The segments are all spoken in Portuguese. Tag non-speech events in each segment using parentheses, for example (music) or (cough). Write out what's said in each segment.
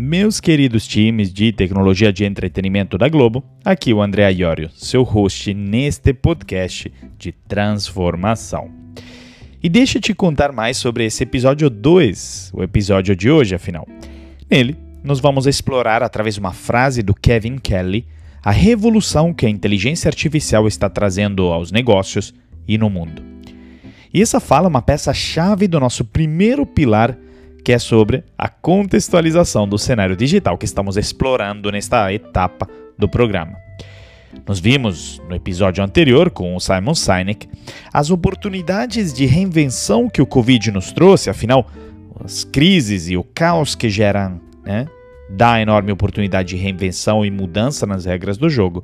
Meus queridos times de tecnologia de entretenimento da Globo, aqui o André Iorio, seu host neste podcast de transformação. E deixa eu te contar mais sobre esse episódio 2, o episódio de hoje, afinal. Nele, nós vamos explorar através de uma frase do Kevin Kelly a revolução que a inteligência artificial está trazendo aos negócios e no mundo. E essa fala é uma peça-chave do nosso primeiro pilar que é sobre a contextualização do cenário digital que estamos explorando nesta etapa do programa. Nós vimos no episódio anterior com o Simon Sinek as oportunidades de reinvenção que o Covid nos trouxe, afinal, as crises e o caos que geram né, dá enorme oportunidade de reinvenção e mudança nas regras do jogo.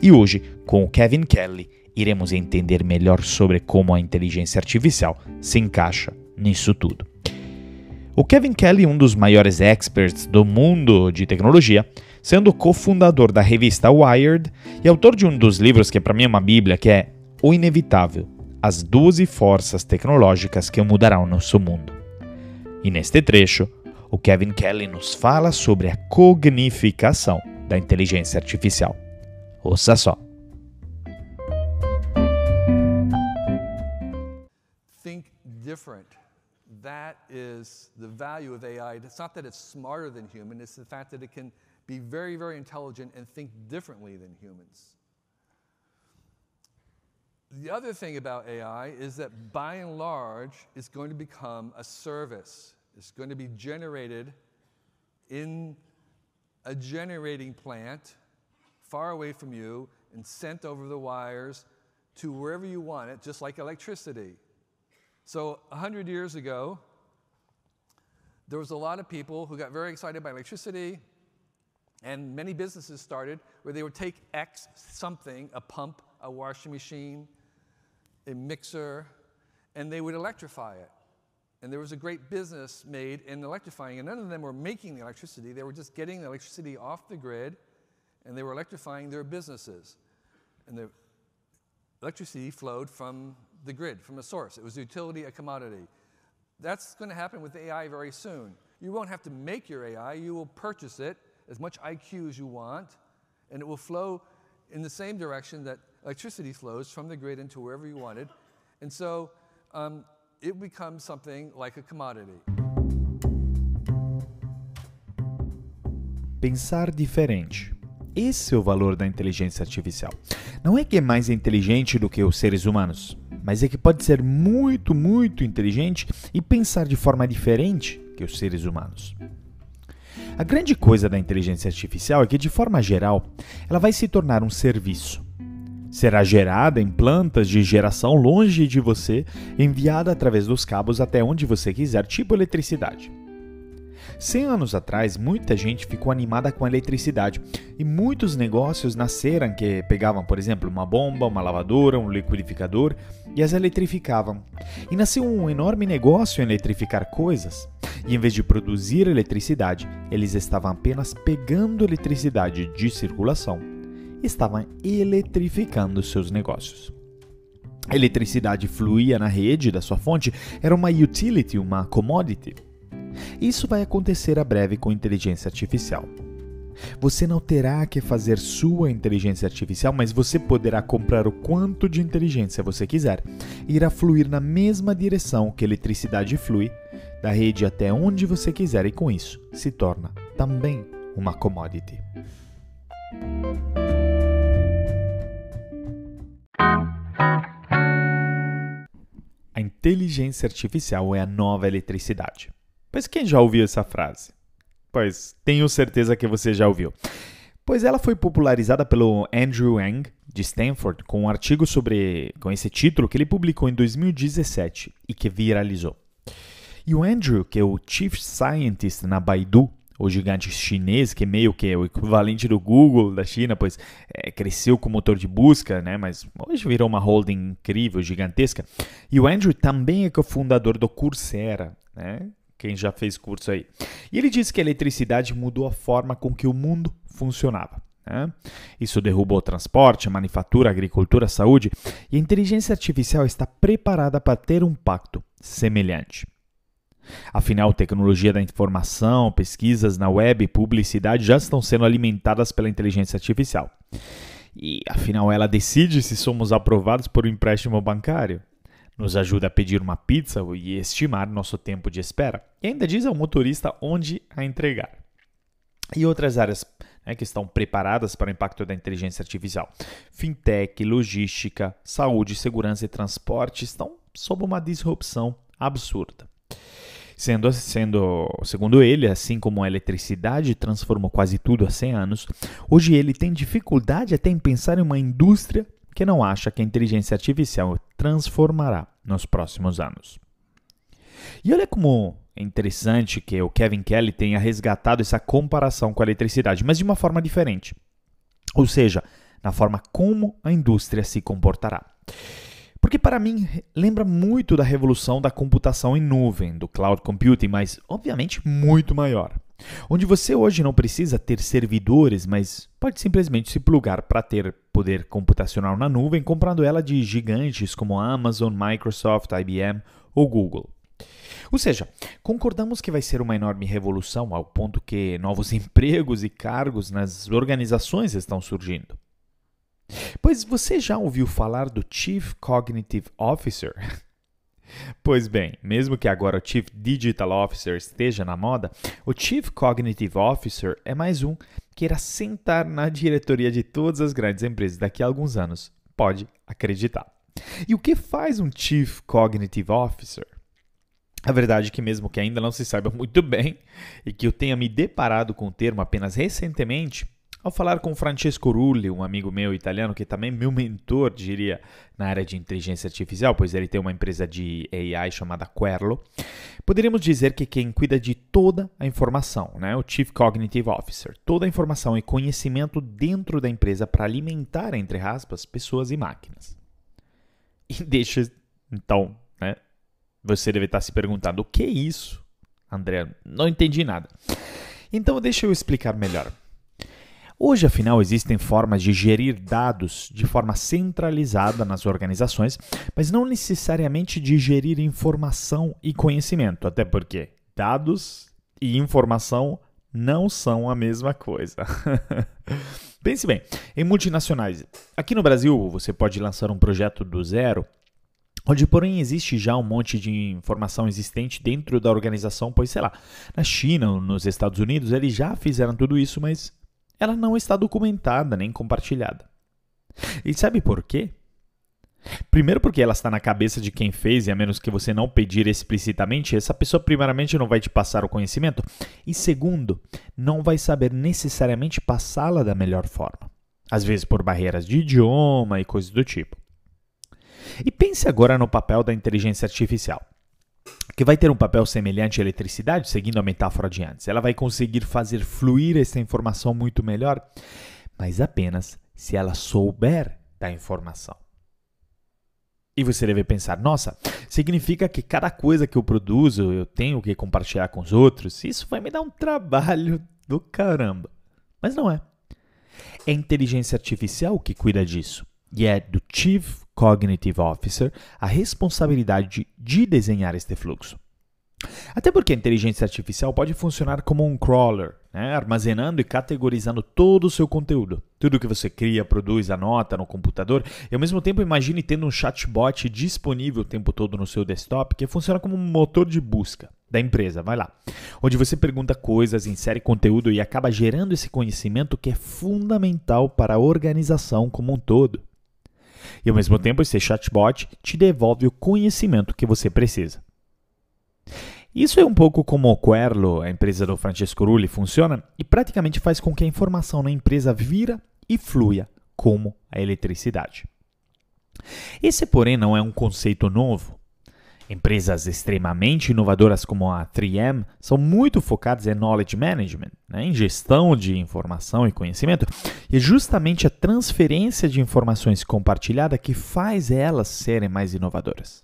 E hoje, com o Kevin Kelly, iremos entender melhor sobre como a inteligência artificial se encaixa nisso tudo. O Kevin Kelly, um dos maiores experts do mundo de tecnologia, sendo cofundador da revista Wired e autor de um dos livros que para mim é uma bíblia, que é O Inevitável: As 12 Forças Tecnológicas que Mudarão Nosso Mundo. E neste trecho, o Kevin Kelly nos fala sobre a cognificação da inteligência artificial. Ouça só. Think different. That is the value of AI. It's not that it's smarter than human, it's the fact that it can be very, very intelligent and think differently than humans. The other thing about AI is that by and large, it's going to become a service. It's going to be generated in a generating plant far away from you and sent over the wires to wherever you want it, just like electricity. So 100 years ago, there was a lot of people who got very excited by electricity, and many businesses started where they would take X something, a pump, a washing machine, a mixer, and they would electrify it. And there was a great business made in electrifying, and none of them were making the electricity. They were just getting the electricity off the grid, and they were electrifying their businesses. And the electricity flowed from the grid, from a source. It was utility, a commodity. That's going to happen with AI very soon. You won't have to make your AI, you will purchase it, as much IQ as you want, and it will flow in the same direction that electricity flows from the grid into wherever you want it. And so um, it becomes something like a commodity. Pensar diferente. Esse é o valor da inteligência artificial. Não é que é mais inteligente do que os seres humanos, mas é que pode ser muito, muito inteligente e pensar de forma diferente que os seres humanos. A grande coisa da inteligência artificial é que, de forma geral, ela vai se tornar um serviço. Será gerada em plantas de geração longe de você, enviada através dos cabos até onde você quiser, tipo eletricidade. 100 anos atrás, muita gente ficou animada com a eletricidade e muitos negócios nasceram que pegavam, por exemplo, uma bomba, uma lavadora, um liquidificador e as eletrificavam. E nasceu um enorme negócio em eletrificar coisas. E em vez de produzir eletricidade, eles estavam apenas pegando eletricidade de circulação e estavam eletrificando seus negócios. A eletricidade fluía na rede da sua fonte, era uma utility, uma commodity. Isso vai acontecer a breve com inteligência artificial. Você não terá que fazer sua inteligência artificial, mas você poderá comprar o quanto de inteligência você quiser. Irá fluir na mesma direção que a eletricidade flui, da rede até onde você quiser, e com isso se torna também uma commodity. A inteligência artificial é a nova eletricidade. Pois quem já ouviu essa frase? Pois tenho certeza que você já ouviu. Pois ela foi popularizada pelo Andrew Yang, de Stanford, com um artigo sobre com esse título que ele publicou em 2017 e que viralizou. E o Andrew, que é o Chief Scientist na Baidu, o gigante chinês, que meio que é o equivalente do Google da China, pois é, cresceu com motor de busca, né? mas hoje virou uma holding incrível, gigantesca. E o Andrew também é cofundador do Coursera, né? Quem já fez curso aí. E ele disse que a eletricidade mudou a forma com que o mundo funcionava. Né? Isso derrubou o transporte, a manufatura, a agricultura, a saúde, e a inteligência artificial está preparada para ter um pacto semelhante. Afinal, tecnologia da informação, pesquisas na web e publicidade já estão sendo alimentadas pela inteligência artificial. E afinal, ela decide se somos aprovados por um empréstimo bancário. Nos ajuda a pedir uma pizza e estimar nosso tempo de espera. E ainda diz ao motorista onde a entregar. E outras áreas né, que estão preparadas para o impacto da inteligência artificial. Fintech, logística, saúde, segurança e transporte estão sob uma disrupção absurda. Sendo, sendo, segundo ele, assim como a eletricidade transformou quase tudo há 100 anos, hoje ele tem dificuldade até em pensar em uma indústria que não acha que a inteligência artificial transformará nos próximos anos. E olha como é interessante que o Kevin Kelly tenha resgatado essa comparação com a eletricidade, mas de uma forma diferente. Ou seja, na forma como a indústria se comportará. Porque para mim lembra muito da revolução da computação em nuvem, do cloud computing, mas obviamente muito maior. Onde você hoje não precisa ter servidores, mas pode simplesmente se plugar para ter poder computacional na nuvem, comprando ela de gigantes como Amazon, Microsoft, IBM ou Google. Ou seja, concordamos que vai ser uma enorme revolução ao ponto que novos (laughs) empregos e cargos nas organizações estão surgindo. Pois você já ouviu falar do Chief Cognitive Officer? (laughs) Pois bem, mesmo que agora o Chief Digital Officer esteja na moda, o Chief Cognitive Officer é mais um que irá sentar na diretoria de todas as grandes empresas daqui a alguns anos. Pode acreditar. E o que faz um Chief Cognitive Officer? A verdade é que, mesmo que ainda não se saiba muito bem e que eu tenha me deparado com o termo apenas recentemente, ao falar com Francesco Rulli, um amigo meu italiano que também é meu mentor, diria, na área de inteligência artificial, pois ele tem uma empresa de AI chamada Querlo, poderíamos dizer que quem cuida de toda a informação, né, o Chief Cognitive Officer, toda a informação e conhecimento dentro da empresa para alimentar, entre aspas, pessoas e máquinas. E (laughs) deixa, então, né, você deve estar se perguntando, o que é isso? André, não entendi nada. Então deixa eu explicar melhor. Hoje, afinal, existem formas de gerir dados de forma centralizada nas organizações, mas não necessariamente de gerir informação e conhecimento, até porque dados e informação não são a mesma coisa. (laughs) Pense bem, em multinacionais, aqui no Brasil você pode lançar um projeto do zero, onde porém existe já um monte de informação existente dentro da organização, pois sei lá, na China nos Estados Unidos eles já fizeram tudo isso, mas ela não está documentada nem compartilhada. E sabe por quê? Primeiro, porque ela está na cabeça de quem fez, e a menos que você não pedir explicitamente, essa pessoa, primeiramente, não vai te passar o conhecimento. E segundo, não vai saber necessariamente passá-la da melhor forma. Às vezes por barreiras de idioma e coisas do tipo. E pense agora no papel da inteligência artificial que vai ter um papel semelhante à eletricidade, seguindo a metáfora de antes. Ela vai conseguir fazer fluir essa informação muito melhor, mas apenas se ela souber da informação. E você deve pensar: nossa, significa que cada coisa que eu produzo eu tenho que compartilhar com os outros? Isso vai me dar um trabalho do caramba. Mas não é. É a inteligência artificial que cuida disso e é do Chief Cognitive Officer a responsabilidade de desenhar este fluxo. Até porque a inteligência artificial pode funcionar como um crawler, né? armazenando e categorizando todo o seu conteúdo. Tudo que você cria, produz, anota no computador. E ao mesmo tempo, imagine tendo um chatbot disponível o tempo todo no seu desktop que funciona como um motor de busca da empresa. Vai lá. Onde você pergunta coisas, insere conteúdo e acaba gerando esse conhecimento que é fundamental para a organização como um todo. E ao mesmo tempo, esse chatbot te devolve o conhecimento que você precisa. Isso é um pouco como o Querlo, a empresa do Francesco Rulli, funciona e praticamente faz com que a informação na empresa vira e flua como a eletricidade. Esse, porém, não é um conceito novo. Empresas extremamente inovadoras como a 3M são muito focadas em knowledge management, né, em gestão de informação e conhecimento, e é justamente a transferência de informações compartilhada que faz elas serem mais inovadoras.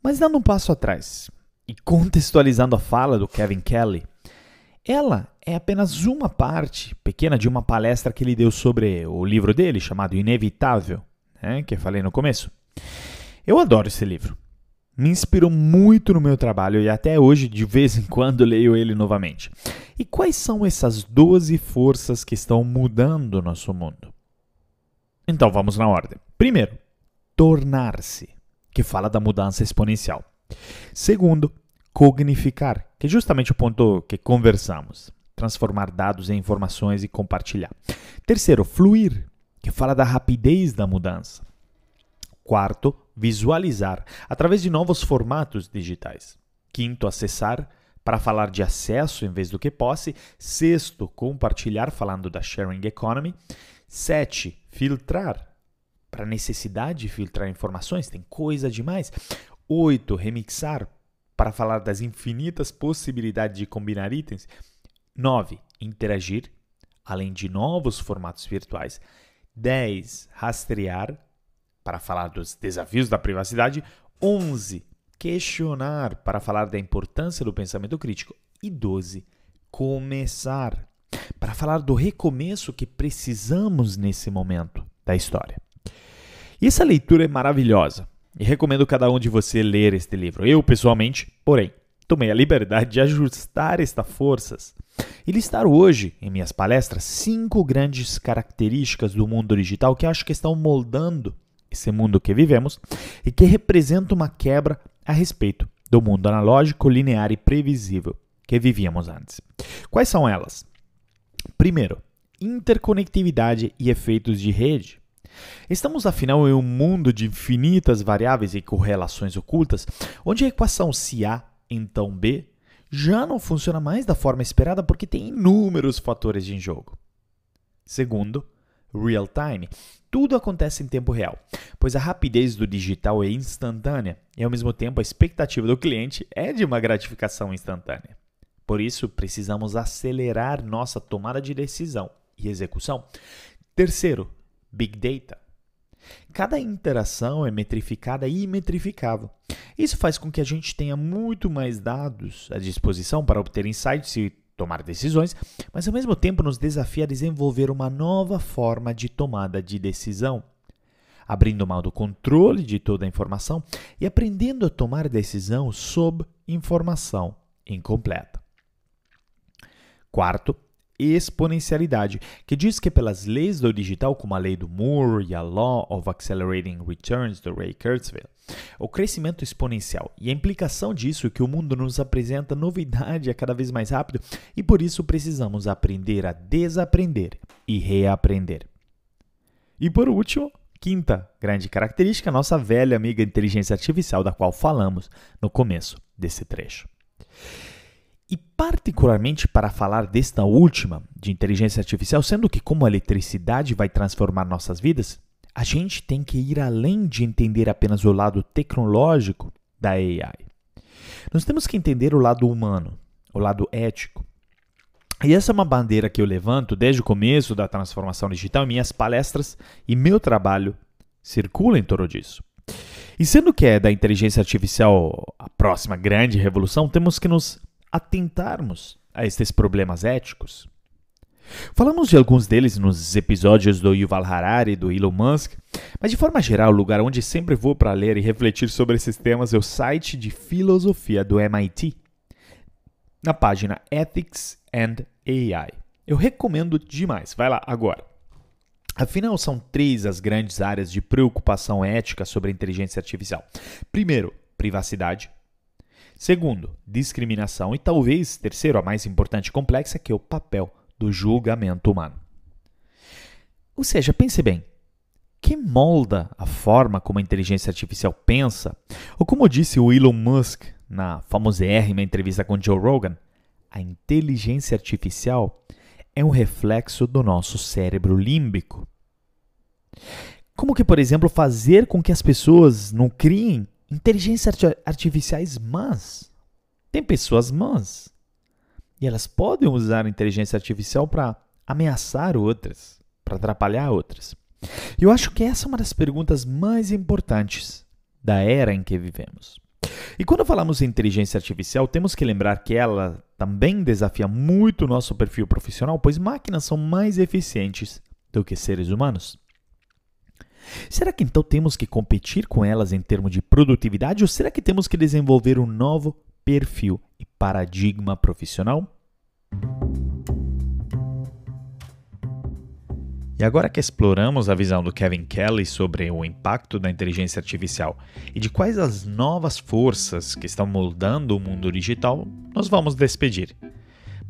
Mas dando um passo atrás e contextualizando a fala do Kevin Kelly, ela é apenas uma parte pequena de uma palestra que ele deu sobre o livro dele chamado Inevitável, né, que eu falei no começo. Eu adoro esse livro. me inspirou muito no meu trabalho e até hoje, de vez em quando, (laughs) leio ele novamente. E quais são essas 12 forças que estão mudando o nosso mundo? Então vamos na ordem. Primeiro, tornar-se, que fala da mudança exponencial. Segundo, cognificar, que é justamente o ponto que conversamos. Transformar dados em informações e compartilhar. Terceiro, fluir, que fala da rapidez da mudança. Quarto, visualizar, através de novos formatos digitais. Quinto, acessar, para falar de acesso em vez do que posse. Sexto, compartilhar, falando da sharing economy. Sete, filtrar, para necessidade de filtrar informações, tem coisa demais. Oito, remixar, para falar das infinitas possibilidades de combinar itens. Nove, interagir, além de novos formatos virtuais. 10. Rastrear, para falar dos desafios da privacidade. 11. Questionar, para falar da importância do pensamento crítico. E 12. Começar, para falar do recomeço que precisamos nesse momento da história. E essa leitura é maravilhosa e recomendo cada um de você ler este livro. Eu, pessoalmente, porém, tomei a liberdade de ajustar estas forças e listar hoje, em minhas palestras, cinco grandes características do mundo digital que acho que estão moldando esse mundo que vivemos e que representa uma quebra a respeito do mundo analógico, linear e previsível que vivíamos antes. Quais são elas? Primeiro, interconectividade e efeitos de rede. Estamos, afinal, em um mundo de infinitas variáveis e correlações ocultas, onde a equação se A, então B, já não funciona mais da forma esperada porque tem inúmeros fatores em jogo. Segundo, real time. Tudo acontece em tempo real, pois a rapidez do digital é instantânea e, ao mesmo tempo, a expectativa do cliente é de uma gratificação instantânea. Por isso, precisamos acelerar nossa tomada de decisão e execução. Terceiro, Big Data. Cada interação é metrificada e metrificável. Isso faz com que a gente tenha muito mais dados à disposição para obter insights e tomar decisões, mas ao mesmo tempo nos desafia a desenvolver uma nova forma de tomada de decisão, abrindo mão do controle de toda a informação e aprendendo a tomar decisão sob informação incompleta. Quarto, exponencialidade, que diz que pelas leis do digital, como a lei do Moore e a Law of Accelerating Returns do Ray Kurzweil, o crescimento exponencial e a implicação disso é que o mundo nos apresenta novidade a cada vez mais rápido e por isso precisamos aprender a desaprender e reaprender. E por último, quinta grande característica, nossa velha amiga inteligência artificial da qual falamos no começo desse trecho. E particularmente para falar desta última, de inteligência artificial, sendo que como a eletricidade vai transformar nossas vidas, a gente tem que ir além de entender apenas o lado tecnológico da AI. Nós temos que entender o lado humano, o lado ético. E essa é uma bandeira que eu levanto desde o começo da transformação digital minhas palestras e meu trabalho circula em torno disso. E sendo que é da inteligência artificial a próxima grande revolução, temos que nos atentarmos a estes problemas éticos. Falamos de alguns deles nos episódios do Yuval Harari e do Elon Musk, mas de forma geral, o lugar onde sempre vou para ler e refletir sobre esses temas é o site de filosofia do MIT, na página Ethics and AI. Eu recomendo demais, vai lá agora. Afinal, são três as grandes áreas de preocupação ética sobre a inteligência artificial. Primeiro, privacidade. Segundo, discriminação. E talvez, terceiro, a mais importante e complexa, que é o papel do julgamento humano. Ou seja, pense bem: que molda a forma como a inteligência artificial pensa? Ou como disse o Elon Musk na famosérrima entrevista com Joe Rogan, a inteligência artificial é um reflexo do nosso cérebro límbico. Como que, por exemplo, fazer com que as pessoas não criem inteligências artificiais más? Tem pessoas más. E elas podem usar a inteligência artificial para ameaçar outras, para atrapalhar outras. Eu acho que essa é uma das perguntas mais importantes da era em que vivemos. E quando falamos em inteligência artificial, temos que lembrar que ela também desafia muito o nosso perfil profissional, pois máquinas são mais eficientes do que seres humanos. Será que então temos que competir com elas em termos de produtividade ou será que temos que desenvolver um novo perfil e paradigma profissional? E agora que exploramos a visão do Kevin Kelly sobre o impacto da inteligência artificial e de quais as novas forças que estão moldando o mundo digital, nós vamos despedir.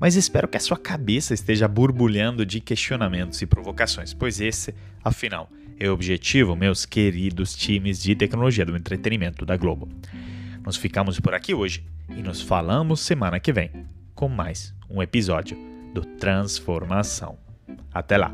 Mas espero que a sua cabeça esteja borbulhando de questionamentos e provocações, pois esse, afinal, é o objetivo, meus queridos times de tecnologia do entretenimento da Globo. Nós ficamos por aqui hoje e nos falamos semana que vem com mais um episódio do Transformação. Até lá!